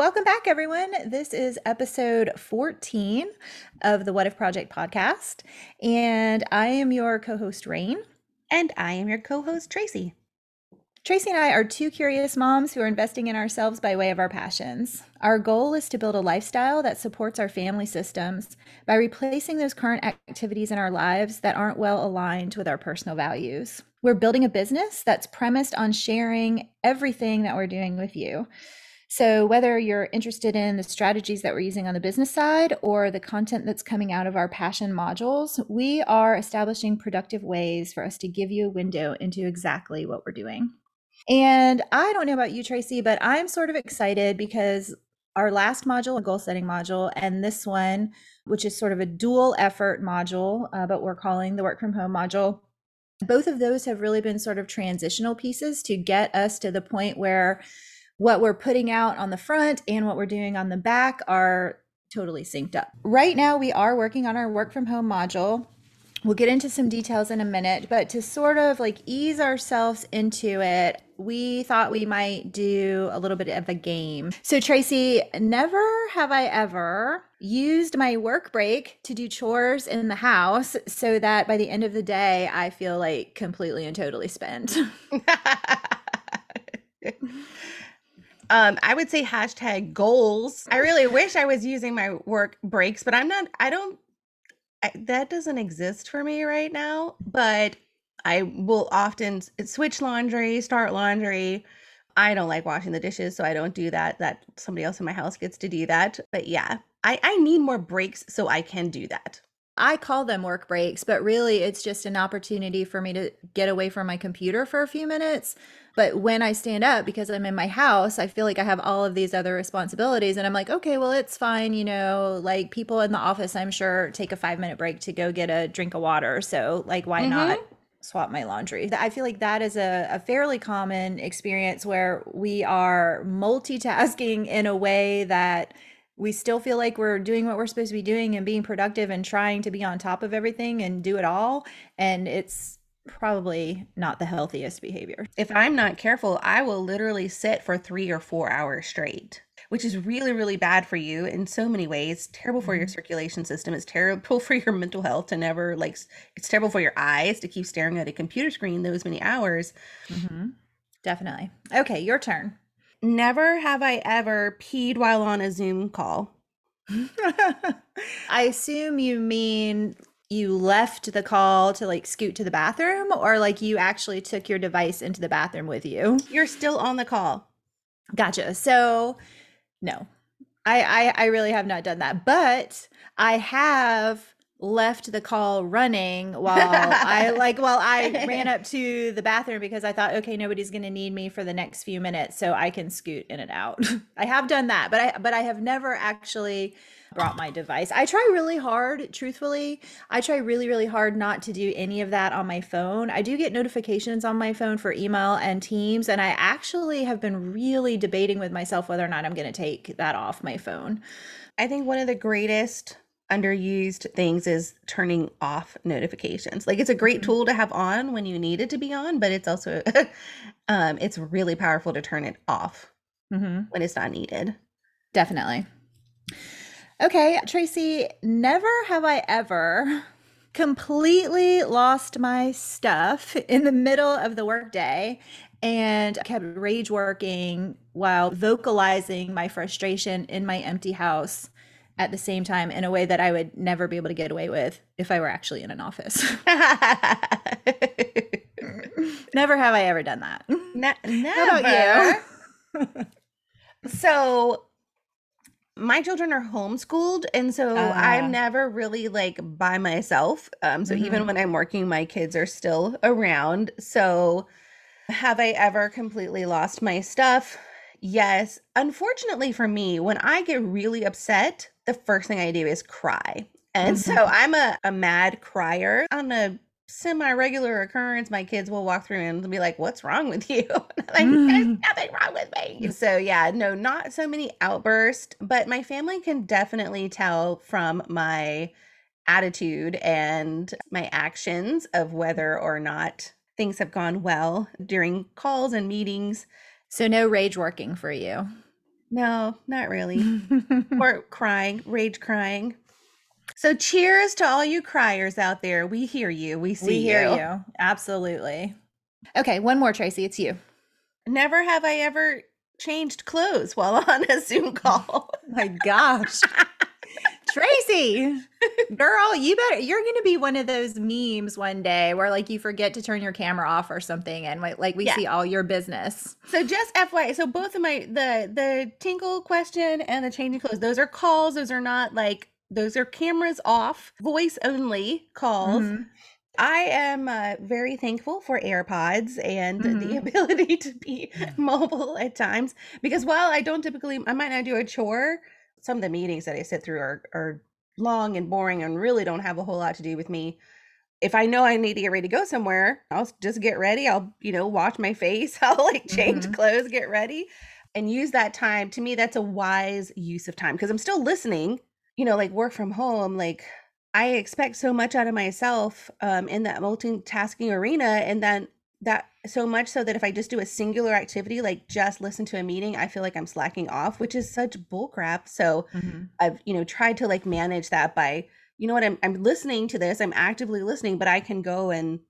welcome back, everyone. This is episode 14 of the What If Project podcast. And I am your co host, Reine. And I am your co host, Tracy. Tracy and I are two curious moms who are investing in ourselves by way of our passions. Our goal is to build a lifestyle that supports our family systems by replacing those current activities in our lives that aren't well aligned with our personal values. We're building a business that's premised on sharing everything that we're doing with you. So, whether you're interested in the strategies that we're using on the business side or the content that's coming out of our passion modules, we are establishing productive ways for us to give you a window into exactly what we're doing. And I don't know about you, Tracy, but I'm sort of excited because our last module, a goal setting module, and this one, which is sort of a dual effort module, uh, but we're calling the work from home module, both of those have really been sort of transitional pieces to get us to the point where what we're putting out on the front and what we're doing on the back are totally synced up. Right now, we are working on our work from home module. We'll get into some details in a minute, but to sort of like ease ourselves into it, we thought we might do a little bit of a game. So, Tracy, never have I ever used my work break to do chores in the house so that by the end of the day, I feel like completely and totally spent. Um, I would say hashtag goals. I really wish I was using my work breaks, but I'm not, I don't, I, that doesn't exist for me right now. But I will often switch laundry, start laundry. I don't like washing the dishes, so I don't do that. That somebody else in my house gets to do that. But yeah, I, I need more breaks so I can do that. I call them work breaks, but really it's just an opportunity for me to get away from my computer for a few minutes but when I stand up, because I'm in my house, I feel like I have all of these other responsibilities. And I'm like, okay, well, it's fine. You know, like people in the office, I'm sure, take a five minute break to go get a drink of water. So, like, why mm-hmm. not? swap my laundry. I feel like that is a, a, fairly common experience where we are multitasking in a way that we still feel like we're doing what we're supposed to be doing and being productive and trying to be on top of everything and do it all. And it's probably not the healthiest behavior. If I'm not careful, I will literally sit for three or four hours straight, which is really, really bad for you in so many ways. Terrible for your mm-hmm. circulation system. It's terrible for your mental health to never, like, it's terrible for your eyes to keep staring at a computer screen those many hours. Mm-hmm. Definitely. Okay, your turn. Never have I ever peed while on a Zoom call. I assume you mean you left the call to like scoot to the bathroom or like you actually took your device into the bathroom with you? You're still on the call. Gotcha. So no. I, I i really have not done that but i have left the call running while I like while I ran up to the bathroom because I thought okay nobody's going to need me for the next few minutes so I can scoot in and out. I have done that but I but I have never actually brought my device. I try really hard, truthfully. I try really, really hard not to do any of that on my phone. I do get notifications on my phone for email and Teams, and I actually have been really debating with myself whether or not I'm going to take that off my phone. I think one of the greatest underused things is turning off notifications. Like it's a great mm-hmm. tool to have on when you need it to be on, but it's also um it's really powerful to turn it off mm-hmm. when it's not needed. Definitely. Okay, Tracy, never have I ever completely lost my stuff in the middle of the workday and kept rage working while vocalizing my frustration in my empty house at the same time in a way that I would never be able to get away with if I were actually in an office. never have I ever done that. Ne- never. How about you? so my children are homeschooled and so uh, i'm ah. never really like by myself um so mm-hmm. even when i'm working my kids are still around so have i ever completely lost my stuff yes unfortunately for me when i get really upset the first thing i do is cry. And mm-hmm. so i'm a, a mad crier. On a semi-regular occurrence my kids will walk through and be like what's wrong with you? Like mm. there's nothing wrong with me. So yeah no not so many outbursts but my family can definitely tell from my attitude and my actions of whether or not things have gone well during calls and meetings so no rage working for you No, not really. or crying, rage crying. So cheers to all you criers out there. We hear you. We see we hear you. you. Absolutely. Okay, one more, Tracy. It's you. Never have I ever changed clothes while on a Zoom call. My gosh. Tracy, girl, you better you're gonna be one of those memes one day where like you forget to turn your camera off or something and like we yeah. see all your business. So just FYI, so both of my the the tinkle question and the changing clothes, those are calls, those are not like those are cameras off, voice only calls. Mm-hmm. I am uh, very thankful for AirPods and mm-hmm. the ability to be mobile at times because while I don't typically, I might not do a chore, some of the meetings that I sit through are, are long and boring and really don't have a whole lot to do with me. If I know I need to get ready to go somewhere, I'll just get ready. I'll, you know, wash my face. I'll like change mm-hmm. clothes, get ready, and use that time. To me, that's a wise use of time because I'm still listening you know, like work from home, like I expect so much out of myself um, in that multitasking arena. And then that so much so that if I just do a singular activity, like just listen to a meeting, I feel like I'm slacking off, which is such bullcrap. So mm-hmm. I've, you know, tried to like manage that by, you know what, I'm, I'm listening to this, I'm actively listening, but I can go and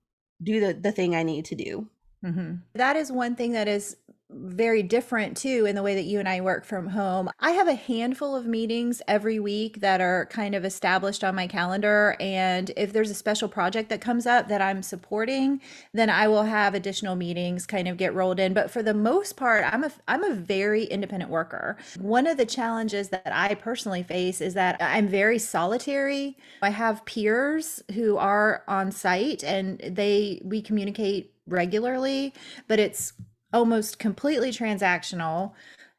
do the, the thing I need to do. Mm-hmm. That is one thing that is very different too in the way that you and I work from home. I have a handful of meetings every week that are kind of established on my calendar. And if there's a special project that comes up that I'm supporting, then I will have additional meetings kind of get rolled in. But for the most part, I'm a I'm a very independent worker. One of the challenges that I personally face is that I'm very solitary. I have peers who are on site and they we communicate regularly, but it's almost completely transactional.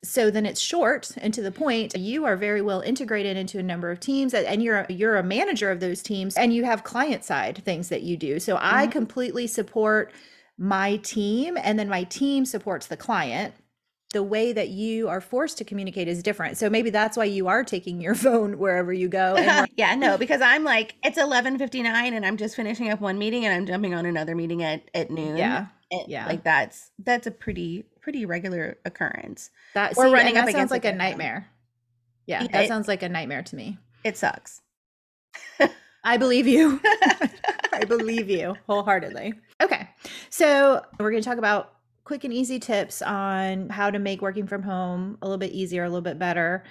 So then it's short and to the point you are very well integrated into a number of teams and you're you're a manager of those teams and you have client side things that you do. So mm-hmm. i completely support my team and then my team supports the client the way that you are forced to communicate is different. So maybe that's why you are taking your phone wherever you go. And- yeah, no, because I'm like, it's 11:59 and I'm just finishing up one meeting and I'm jumping on another meeting at at noon. Yeah. And yeah. Like that's that's a pretty pretty regular occurrence. That or see, running up that sounds like a nightmare. Yeah, that it, sounds like a nightmare to me. It sucks. I believe you. I believe you wholeheartedly. Okay. So, we're going to talk about quick and easy tips on how to make working from home a little bit easier, a little bit better.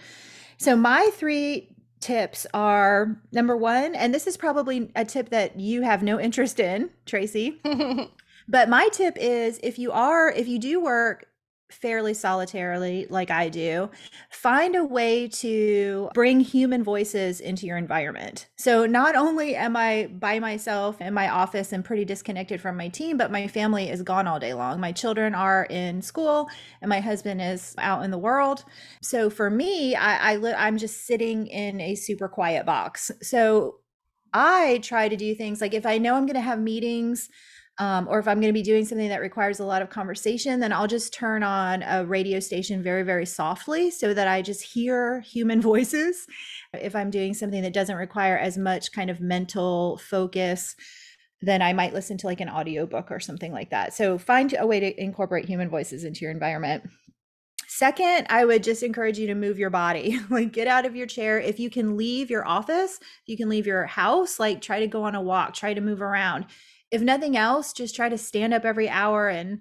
So, my three tips are number one, and this is probably a tip that you have no interest in, Tracy. But my tip is if you are, if you do work fairly solitarily like I do, find a way to bring human voices into your environment. So not only am I by myself in my office and pretty disconnected from my team, but my family is gone all day long. My children are in school and my husband is out in the world. So for me, I, I li- I'm just sitting in a super quiet box. So I try to do things like if I know I'm going to have meetings um, or if I'm going to be doing something that requires a lot of conversation, then I'll just turn on a radio station very, very softly so that I just hear human voices. If I'm doing something that doesn't require as much kind of mental focus, then I might listen to like an audiobook or something like that. So find a way to incorporate human voices into your environment. Second, I would just encourage you to move your body. like get out of your chair. If you can leave your office, you can leave your house, like try to go on a walk, try to move around if nothing else, just try to stand up every hour and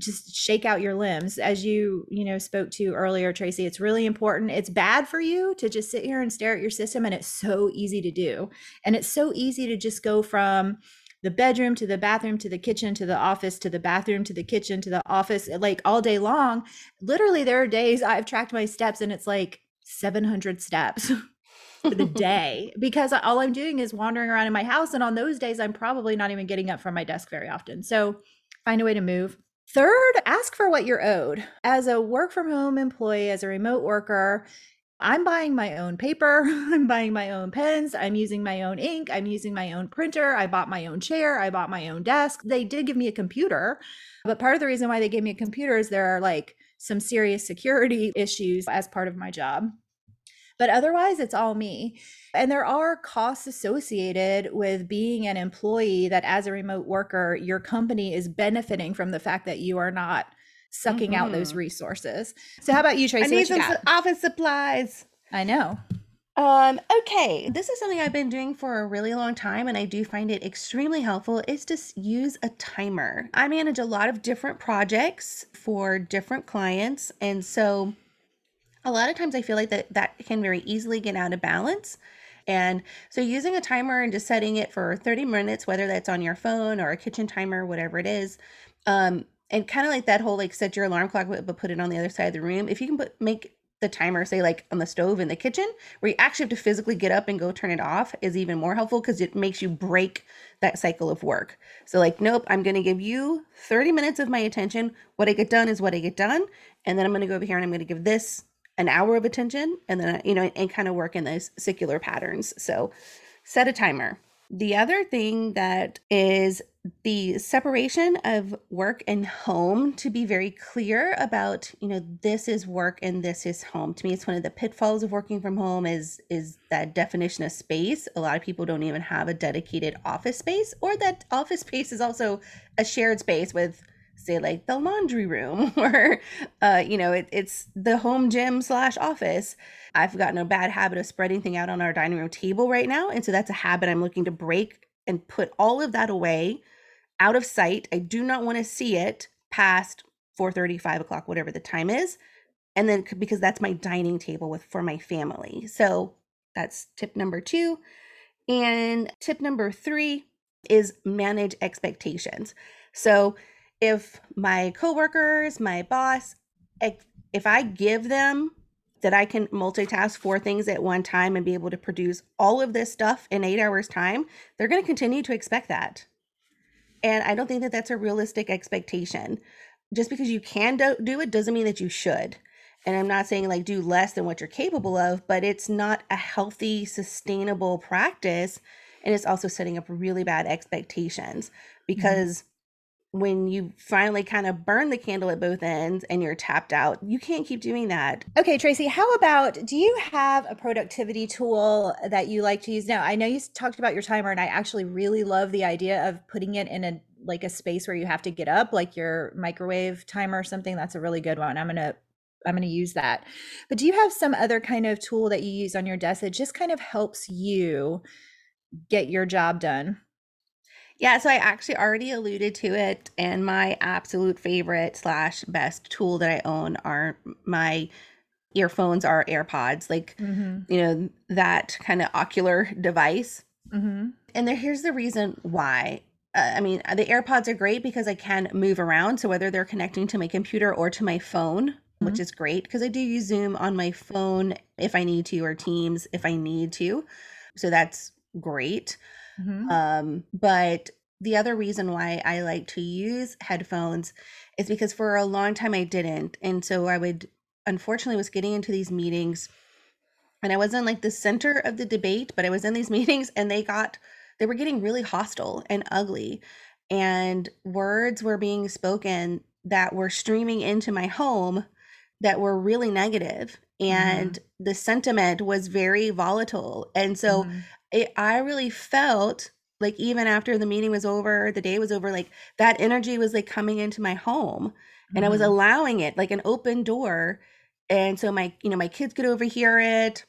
just shake out your limbs. As you you know spoke to earlier tracy it's really important. It's bad for you to just sit here and stare at your system and it's so easy to do. And it's so easy to just go from the bedroom to the bathroom to the kitchen to the office to the bathroom to the kitchen to the office eh, like all day long. Literally there are days i've tracked my steps and it's like 700 steps for the day because all I'm doing is wandering around in my house. And on those days, I'm probably not even getting up from my desk very often. So find a way to move. Third, ask for what you're owed. As a work from home employee, as a remote worker, I'm buying my own paper. I'm buying my own pens. I'm using my own ink. I'm using my own printer. I bought my own chair. I bought my own desk. They did give me a computer. But part of the reason why they gave me a computer is there are like some serious security issues as part of my job but otherwise it's all me. And there are costs associated with being an employee that as a remote worker, your company is benefiting from the fact that you are not sucking mm-hmm. out those mm-hmm. resources. So how about you, Tracy? I need some office supplies. I know. Um, okay, this is something I've been doing for a really long time and I do find it extremely helpful is to use a timer. I manage a lot of different projects for different clients and so a lot of times I feel like that that can very easily get out of balance. And so using a timer and just setting it for 30 minutes, whether that's on your phone or a kitchen timer, whatever it is, um, and kind of like that whole like set your alarm clock but put it on the other side of the room. If you can put make the timer say like on the stove in the kitchen where you actually have to physically get up and go turn it off is even more helpful because it makes you break that cycle of work so like nope i'm going to give you 30 minutes of my attention what i get done is what i get done and then i'm going to go over here and i'm going to give this an hour of attention and then you know and kind of work in those secular patterns. So set a timer. The other thing that is the separation of work and home to be very clear about you know this is work and this is home. To me it's one of the pitfalls of working from home is is that definition of space. A lot of people don't even have a dedicated office space or that office space is also a shared space with say like the laundry room or uh you know it, it's the home gym slash office I've gotten a bad habit of spreading thing out on our dining room table right now. And so that's a habit I'm looking to break and put all of that away out of sight. I do not want to see it past 4:30, 5 o'clock, whatever the time is. And then because that's my dining table with for my family. So that's tip number two. And tip number three is manage expectations. So if my coworkers, my boss, if I give them that I can multitask four things at one time and be able to produce all of this stuff in eight hours' time, they're going to continue to expect that. And I don't think that that's a realistic expectation. Just because you can do, do it doesn't mean that you should. And I'm not saying like do less than what you're capable of, but it's not a healthy, sustainable practice. And it's also setting up really bad expectations mm-hmm. When you finally kind of burn the candle at both ends and you're tapped out, you can't keep doing that. Okay, Tracy, how about do you have a productivity tool that you like to use now? I know you talked about your timer and I actually really love the idea of putting it in a like a space where you have to get up, like your microwave timer or something. That's a really good one. I'm to I'm going to use that. But do you have some other kind of tool that you use on your desk that just kind of helps you get your job done? Yeah, so I actually already alluded to it, and my absolute favorite slash best tool that I own are my earphones are AirPods, like mm-hmm. you know that kind of ocular device. Mm-hmm. And there, here's the reason why. Uh, I mean, the AirPods are great because I can move around. So whether they're connecting to my computer or to my phone, mm-hmm. which is great because I do use Zoom on my phone if I need to, or Teams if I need to. So that's great. Mm-hmm. Um, but the other reason why I like to use headphones is because for a long time I didn't. And so I would unfortunately was getting into these meetings and I wasn't like the center of the debate, but I was in these meetings and they got they were getting really hostile and ugly and words were being spoken that were streaming into my home that were really negative and mm-hmm. the sentiment was very volatile and so mm-hmm. It, i really felt like even after the meeting was over the day was over like that energy was like coming into my home mm-hmm. and i was mm-hmm. allowing it like an open door and so my you know my kids could overhear it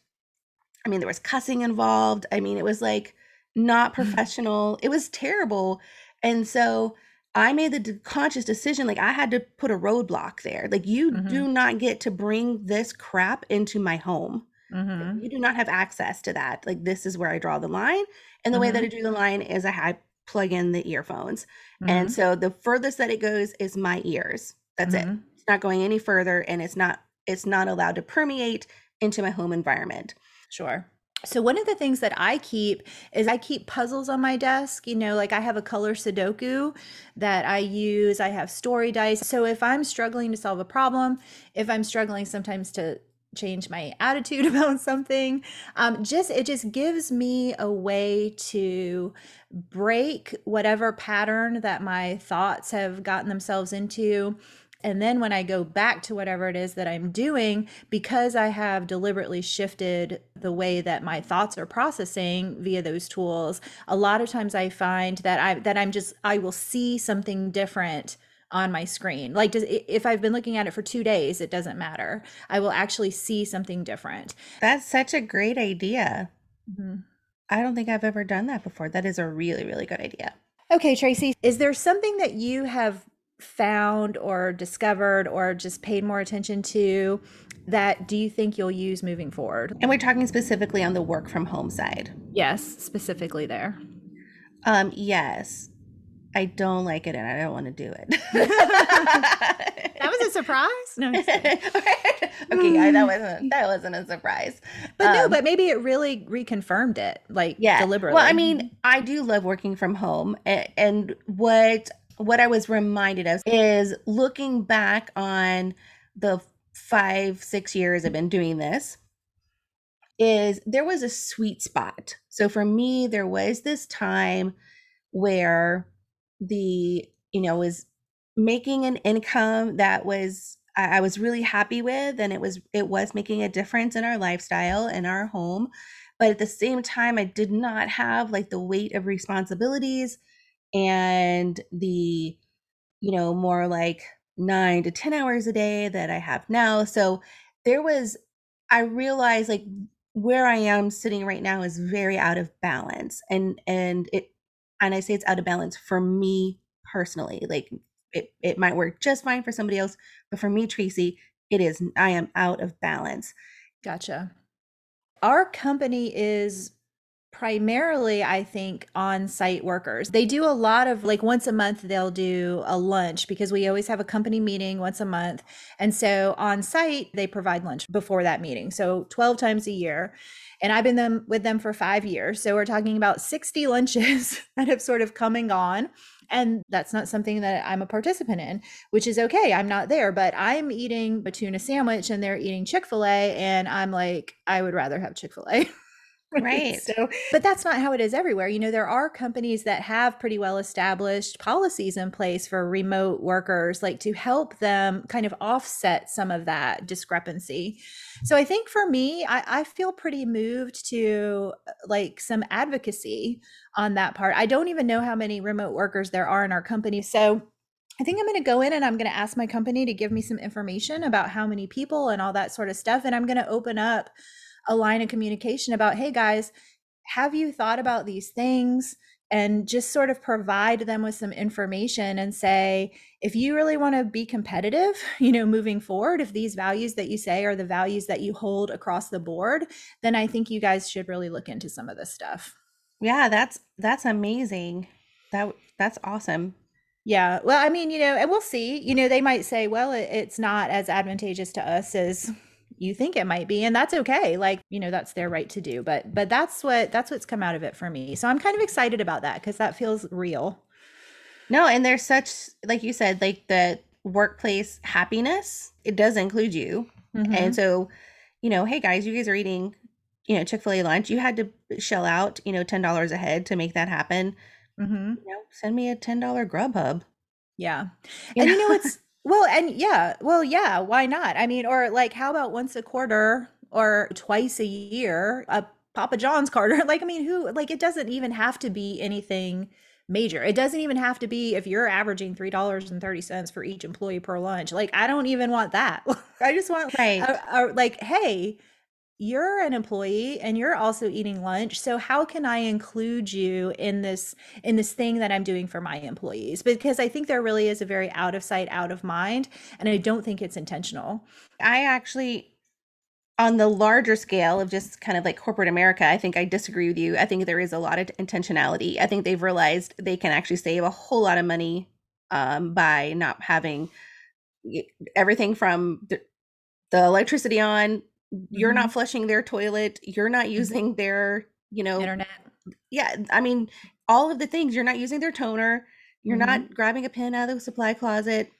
i mean there was cussing involved i mean it was like not mm-hmm. professional it was terrible and so I made the conscious decision like I had to put a roadblock there. Like you mm-hmm. do not get to bring this crap into my home. Mm-hmm. You do not have access to that. Like this is where I draw the line. And the mm-hmm. way that mm-hmm. I do the line is I plug in the earphones. And so the furthest that it goes is my ears. That's it. It's not going any further and it's not it's not allowed to permeate into my home environment. Sure. So one of the things that I keep is I keep puzzles on my desk. You know, like I have a color Sudoku that I use. I have story dice. So if I'm struggling to solve a problem, if I'm struggling sometimes to change my attitude about something, um, just it just gives me a way to break whatever pattern that my thoughts have gotten themselves into. And then when I go back to whatever it is that I'm doing, because I have deliberately shifted the way that my thoughts are processing via those tools, a lot of times I find that I that I'm just I will see something different on my screen. Like does, if I've been looking at it for 2 days, it doesn't matter. I will actually see something different. That's such a great idea. Mm-hmm. I don't think I've ever done that before. That is a really really good idea. Okay, Tracy, is there something that you have found or discovered or just paid more attention to that do you think you'll use moving forward? And we're talking specifically on the work from home side. Yes, specifically there. Um, yes. I don't like it and I don't want to do it. that was a surprise. No. okay, yeah, that wasn't that wasn't a surprise. But um, no, but maybe it really reconfirmed it, like yeah. deliberately. Well, I mean, I do love working from home, and, and what what I was reminded of is looking back on the five, six years I've been doing this, is there was a sweet spot. So for me, there was this time where the, you know, was making an income that was I, was really happy with and it was it was making a difference in our lifestyle and our home. But at the same time, I did not have like the weight of responsibilities and the, you know, more like nine to 10 hours a day that I have now. So there was, I realized like where I am sitting right now is very out of balance. And, and it, and I say it's out of balance for me personally. Like it, it might work just fine for somebody else, but for me, Tracy, it is, I am out of balance. Gotcha. Our company is primarily i think on site workers. They do a lot of like once a month they'll do a lunch because we always have a company meeting once a month. And so on site they provide lunch before that meeting so 12 times a year. And i've been them with them for five years so we're talking about 60 lunches that have sort of come and gone and that's not something that i'm a participant in which is okay i'm not there but i'm eating a tuna sandwich and they're eating chick-fil-a and i'm like i would rather have chick-fil-a Right. so, but that's not how it is everywhere. You know, there are companies that have pretty well established policies in place for remote workers, like to help them kind of offset some of that discrepancy. So I think for me, I, I feel pretty moved to uh, like some advocacy on that part. I don't even know how many remote workers there are in our company. So I think I'm going to go in and I'm going to ask my company to give me some information about how many people and all that sort of stuff. And I'm going to open up a line of communication about, hey guys, have you thought about these things? And just sort of provide them with some information and say, if you really want to be competitive, you know, moving forward, if these values that you say are the values that you hold across the board, then I think you guys should really look into some of this stuff. Yeah, that's that's amazing. That that's awesome. Yeah. Well, I mean, you know, and we'll see. You know, they might say, well, it, it's not as advantageous to us as you think it might be and that's okay like you know that's their right to do but but that's what that's what's come out of it for me. So i'm kind of excited about that because that feels real. No and there's such like you said like the workplace happiness it does include you. Mm-hmm. and so you know hey guys you guys are eating you know chick-fil-a lunch. You had to shell out you know $10 a head to make that happen. Mm-hmm. you know send me a $10 grubhub. Yeah. You and know? you know it's well, and yeah, well, yeah, why not? I mean, or like, how about once a quarter or twice a year, a Papa John's card? like, I mean, who, like, it doesn't even have to be anything major. It doesn't even have to be if you're averaging $3.30 for each employee per lunch. Like, I don't even want that. I just want, right. A, a, like, hey, you're an employee and you're also eating lunch so how can i include you in this in this thing that i'm doing for my employees? Because i think there really is a very out of sight out of mind and i don't think it's intentional. I actually on the larger scale of just kind of like corporate america i think i disagree with you. I think there is a lot of intentionality. I think they've realized they can actually save a whole lot of money um, by not having everything from the, the electricity on you're mm-hmm. not flushing their toilet you're not mm-hmm. using mm-hmm. their you know internet yeah i mean all of the things you're not using their toner you're mm-hmm. not grabbing a pen out of the supply closet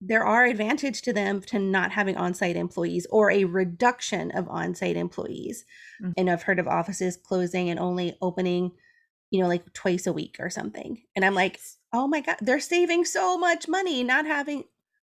there are advantage to them to not having on-site employees or a reduction of on-site employees mm-hmm. and i've heard of offices closing and only opening you know like twice a week or something and i'm like oh my god they're saving so much money not having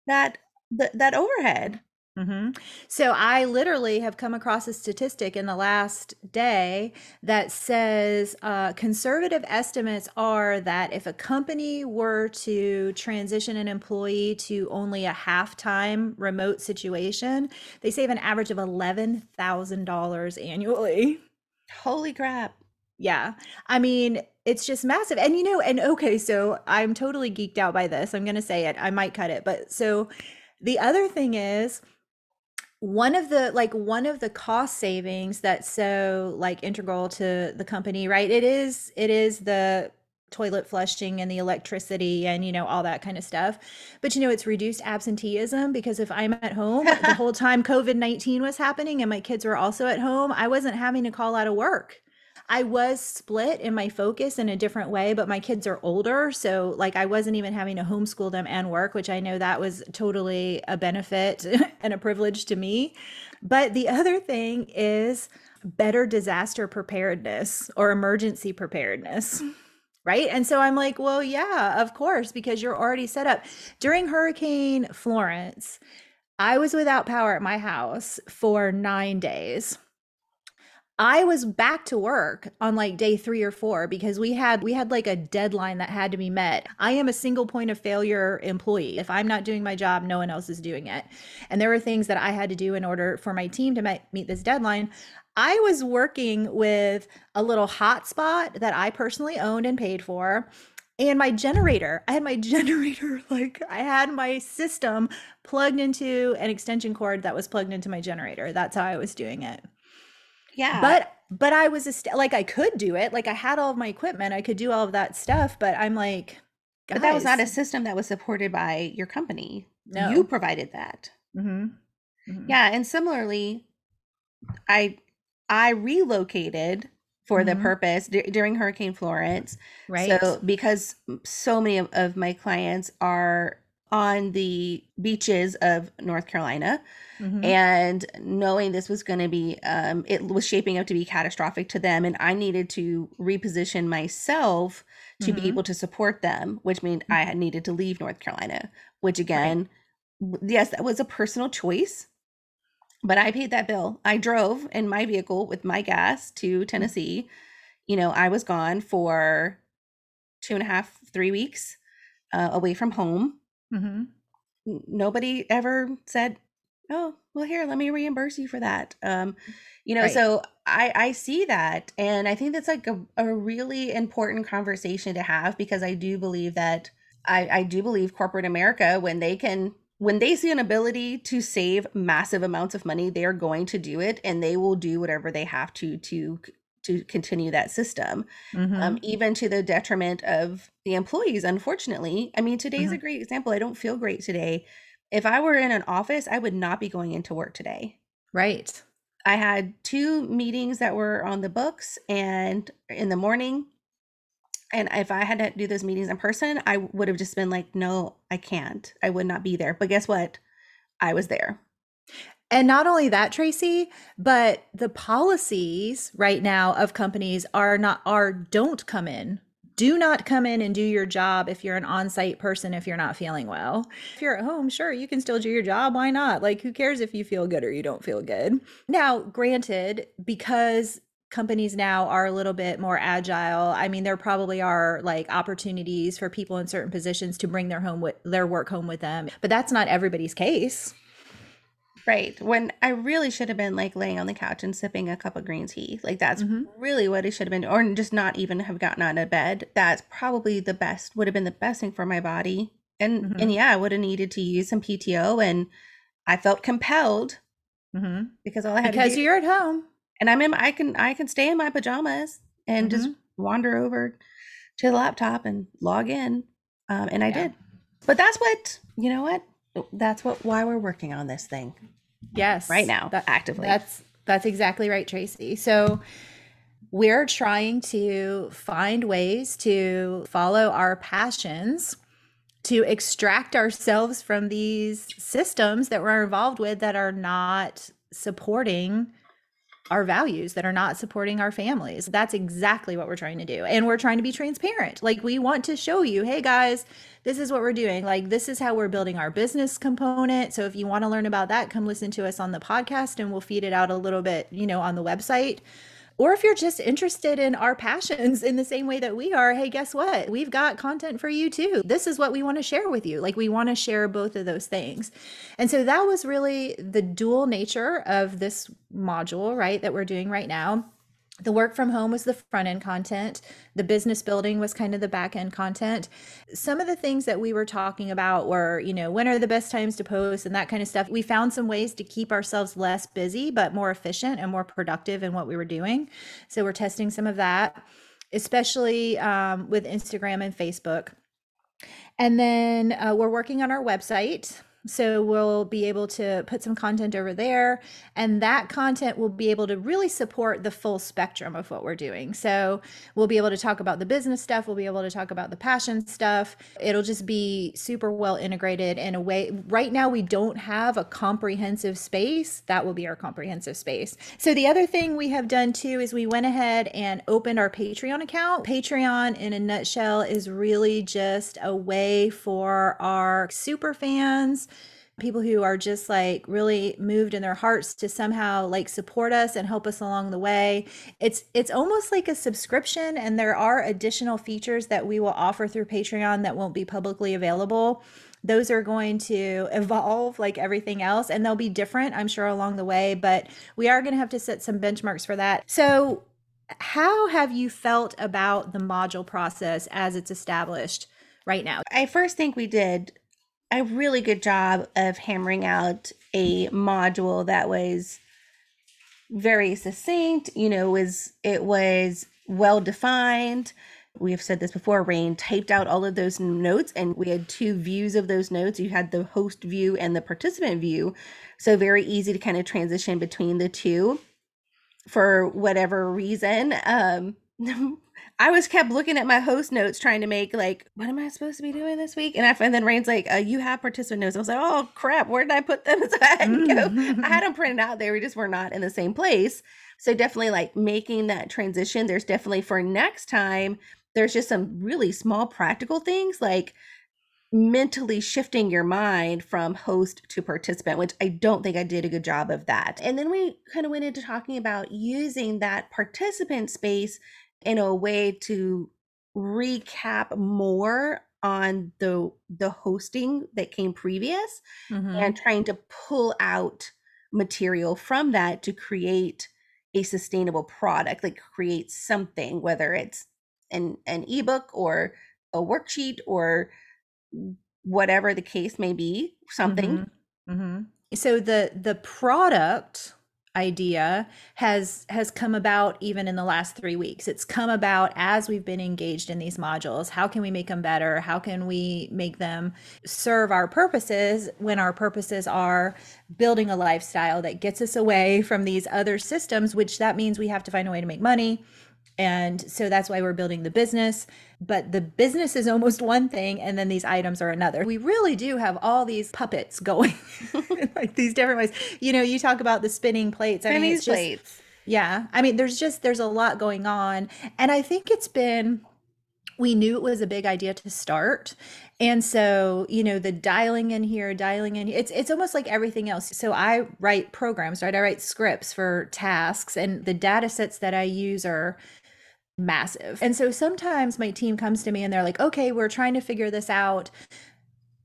that th- that overhead Mm-hmm. So I literally have come across a statistic in the last day that says uh, conservative estimates are that if a company were to transition an employee to only a half-time remote situation, they save an average of eleven thousand dollars annually. Holy crap! Yeah, I mean it's just massive, and you know, and okay, so I'm totally geeked out by this. I'm gonna say it. I might cut it, but so the other thing is one of the like one of the cost savings that's so like integral to the company right? It is it is the toilet flushing and the electricity and you know all that kind of stuff. But you know it's reduced absenteeism because if i'm at home the whole time covid-19 was happening and my kids were also at home i wasn't having to call out of work I was split in my focus in a different way, but my kids are older. So, like, I wasn't even having to homeschool them and work, which I know that was totally a benefit and a privilege to me. But the other thing is better disaster preparedness or emergency preparedness. Right. And so I'm like, well, yeah, of course, because you're already set up. During Hurricane Florence, I was without power at my house for nine days I was back to work on like day 3 or 4 because we had we had like a deadline that had to be met. I am a single point of failure employee. If I'm not doing my job, no one else is doing it. And there were things that I had to do in order for my team to meet this deadline. I was working with a little hotspot that I personally owned and paid for and my generator i had my generator like i had my system plugged into an extension cord that was plugged into my generator that's how i was doing it yeah. But but I was a st- like I could do it. Like I had all of my equipment. I could do all of that stuff, but I'm like guys. But that was not a system that was supported by your company. No. You provided that. Mm-hmm. Mm-hmm. Yeah, and similarly I I relocated for mm-hmm. the purpose d- during Hurricane Florence. Right. So because so many of, of my clients are on the beaches of North Carolina. Mm-hmm. And knowing this was going to be, um, it was shaping up to be catastrophic to them. And I needed to reposition myself to mm-hmm. be able to support them, which meant mm-hmm. I had needed to leave North Carolina, which again, right. yes, that was a personal choice. But I paid that bill. I drove in my vehicle with my gas to mm-hmm. Tennessee. You know, I was gone for two and a half, three weeks uh, away from home Mm-hmm. Nobody ever said, "Oh, well, here, let me reimburse you for that." Um, you know, right. so I I see that, and I think that's like a, a really important conversation to have because I do believe that I I do believe corporate America when they can when they see an ability to save massive amounts of money, they are going to do it, and they will do whatever they have to to to continue that system, um, mm-hmm. um, even to the detriment of the employees. Unfortunately, I mean, today's mm-hmm. a great example. I don't feel great today. If I were in an office, I would not be going into work today. Right. I had two meetings that were on the books and in the morning. And if I had to do those meetings in person, I would have just been like, no, I can't. I would not be there. But guess what? I was there. And not only that, Tracy, but the policies right now of companies are not are don't come in. Do not come in and do your job if you're an on-site person if you're not feeling well. If you're at home, sure, you can still do your job. Why not? Like who cares if you feel good or you don't feel good? Now, granted, because companies now are a little bit more agile. I mean, there probably are like opportunities for people in certain positions to bring their home with their work home with them, but that's not everybody's case. Right. When I really should have been like laying on the couch and sipping a cup of green tea. Like that's mm-hmm. really what it should have been. Or just not even have gotten out of bed. That's probably the best, would have been the best thing for my body. And and yeah, I would have needed to use some PTO and I felt compelled mm-hmm. because all I had because do, you're at home and I'm in I can I can stay in my pajamas and just mm-hmm. wander over to the laptop and log in. Um, and I yeah. did. But that's what you know what that's what why we're working on this thing. Yes. Right now, that, actively. That's that's exactly right, Tracy. So we're trying to find ways to follow our passions to extract ourselves from these systems that we're involved with that are not supporting our values that are not supporting our families. That's exactly what we're trying to do. And we're trying to be transparent. Like we want to show you, hey guys, this is what we're doing. Like this is how we're building our business component. So if you want to learn about that, come listen to us on the podcast and we'll feed it out a little bit, you know, on the website. Or if you're just interested in our passions in the same way that we are, hey, guess what? We've got content for you too. This is what we want to share with you. Like we want to share both of those things. And so that was really the dual nature of this module, right, that we're doing right now the work from home was the front end content. The business building was kind of the back end content. Some of the things that we were talking about were you know when are the best times to post and that kind of stuff. We found some ways to keep ourselves less busy but more efficient and more productive in what we were doing. So we're testing some of that especially um, with instagram and facebook. And then uh, we're working on our website so we'll be able to put some content over there, and that content will be able to really support the full spectrum of what we're doing. So we'll be able to talk about the business stuff, we'll be able to talk about the passion stuff. It'll just be super well integrated in a way. Right now, we don't have a comprehensive space. That will be our comprehensive space. So the other thing we have done too is we went ahead and opened our Patreon account. Patreon, in a nutshell, is really just a way for our super fans people who are just like really moved in their hearts to somehow like support us and help us along the way. It's it's almost like a subscription and there are additional features that we will offer through Patreon that won't be publicly available. Those are going to evolve like everything else and they'll be different, I'm sure along the way, but we are going to have to set some benchmarks for that. So how have you felt about the module process as it's established right now? I first think we did a really good job of hammering out a module that was very succinct you know was it was well defined. We have said this before Reine typed out all of those notes and we had two views of those notes. You had the host view and the participant view. So very easy to kind of transition between the two for whatever reason. Um I was kept looking at my host notes trying to make like, what am I supposed to be doing this week? And I and then Reine's like, uh, you have participant notes. I was like, oh crap, where did I put them? So I had, I had them printed out. They were just were not in the same place. So definitely like making that transition. There's definitely for next time. There's just some really small practical things like mentally shifting your mind from host to participant, which I don't think I did a good job of that. And then we kind of went into talking about using that participant space in a way to recap more on the the hosting that came previous mm-hmm. and trying to pull out material from that to create a sustainable product like create something whether it's an an ebook or a worksheet or whatever the case may be something mm-hmm. Mm-hmm. so the the product idea has has come about even in the last 3 weeks. It's come about as we've been engaged in these modules. How can we make them better? How can we make them serve our purposes when our purposes are building a lifestyle that gets us away from these other systems which that means we have to find a way to make money and so that's why we're building the business. But the business is almost one thing, and then these items are another. We really do have all these puppets going, like these different ways. You know, you talk about the spinning plates. Spinning I mean, it's plates. Just, yeah. I mean, there's just, there's a lot going on. And I think it's been, we knew it was a big idea to start and so you know the dialing in here dialing in it's it's almost like everything else so i write programs right i write scripts for tasks and the data sets that i use are massive. And so sometimes my team comes to me and they're like, okay, we're trying to figure this out,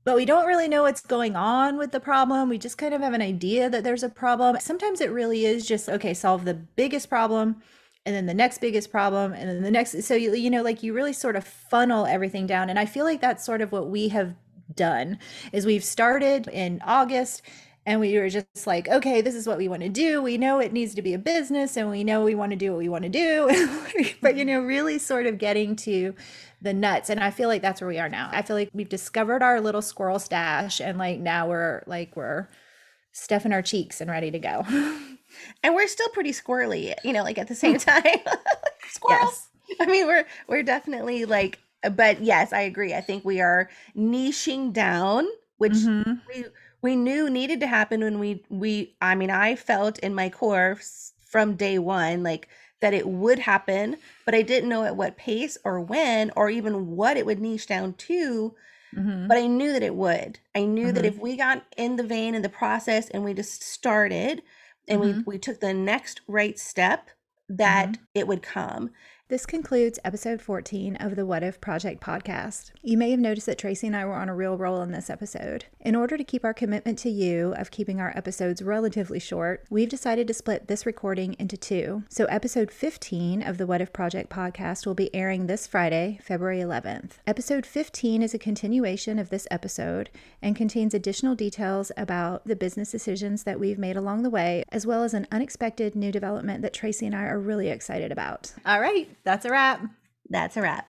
but we don't really know what's going on with the problem. We just kind of have an idea that there's a problem. Sometimes it really is just, okay, solve the biggest problem and then the next biggest problem and then the next so you, you know like you really sort of funnel everything down and i feel like that's sort of what we have done is we've started in august and we were just like okay this is what we want to do. We know it needs to be a business and we know we want to do what we want to do. But you know really sort of getting to the nuts and i feel like that's where we are now. I feel like we've discovered our little squirrel stash and like now we're like we're stuffing our cheeks and ready to go. And we're still pretty squirrely you know like at the same time. Squirrels. Yes. i mean we're we're definitely like but yes i agree. I think we are niching down which mm-hmm. we we knew needed to happen when we we I mean I felt in my core from day one, like that it would happen, but I didn't know at what pace or when or even what it would niche down to. Mm-hmm. But I knew that it would. I knew mm-hmm. that if we got in the vein in the process and we just started and mm-hmm. we we took the next right step, that mm-hmm. it would come. This concludes episode 14 of the What If Project podcast. You may have noticed that Tracy and I were on a real roll in this episode. In order to keep our commitment to you of keeping our episodes relatively short, we've decided to split this recording into two. So, episode 15 of the What If Project podcast will be airing this Friday, February 11th. Episode 15 is a continuation of this episode and contains additional details about the business decisions that we've made along the way, as well as an unexpected new development that Tracy and I are really excited about. All right. That's a wrap. That's a wrap.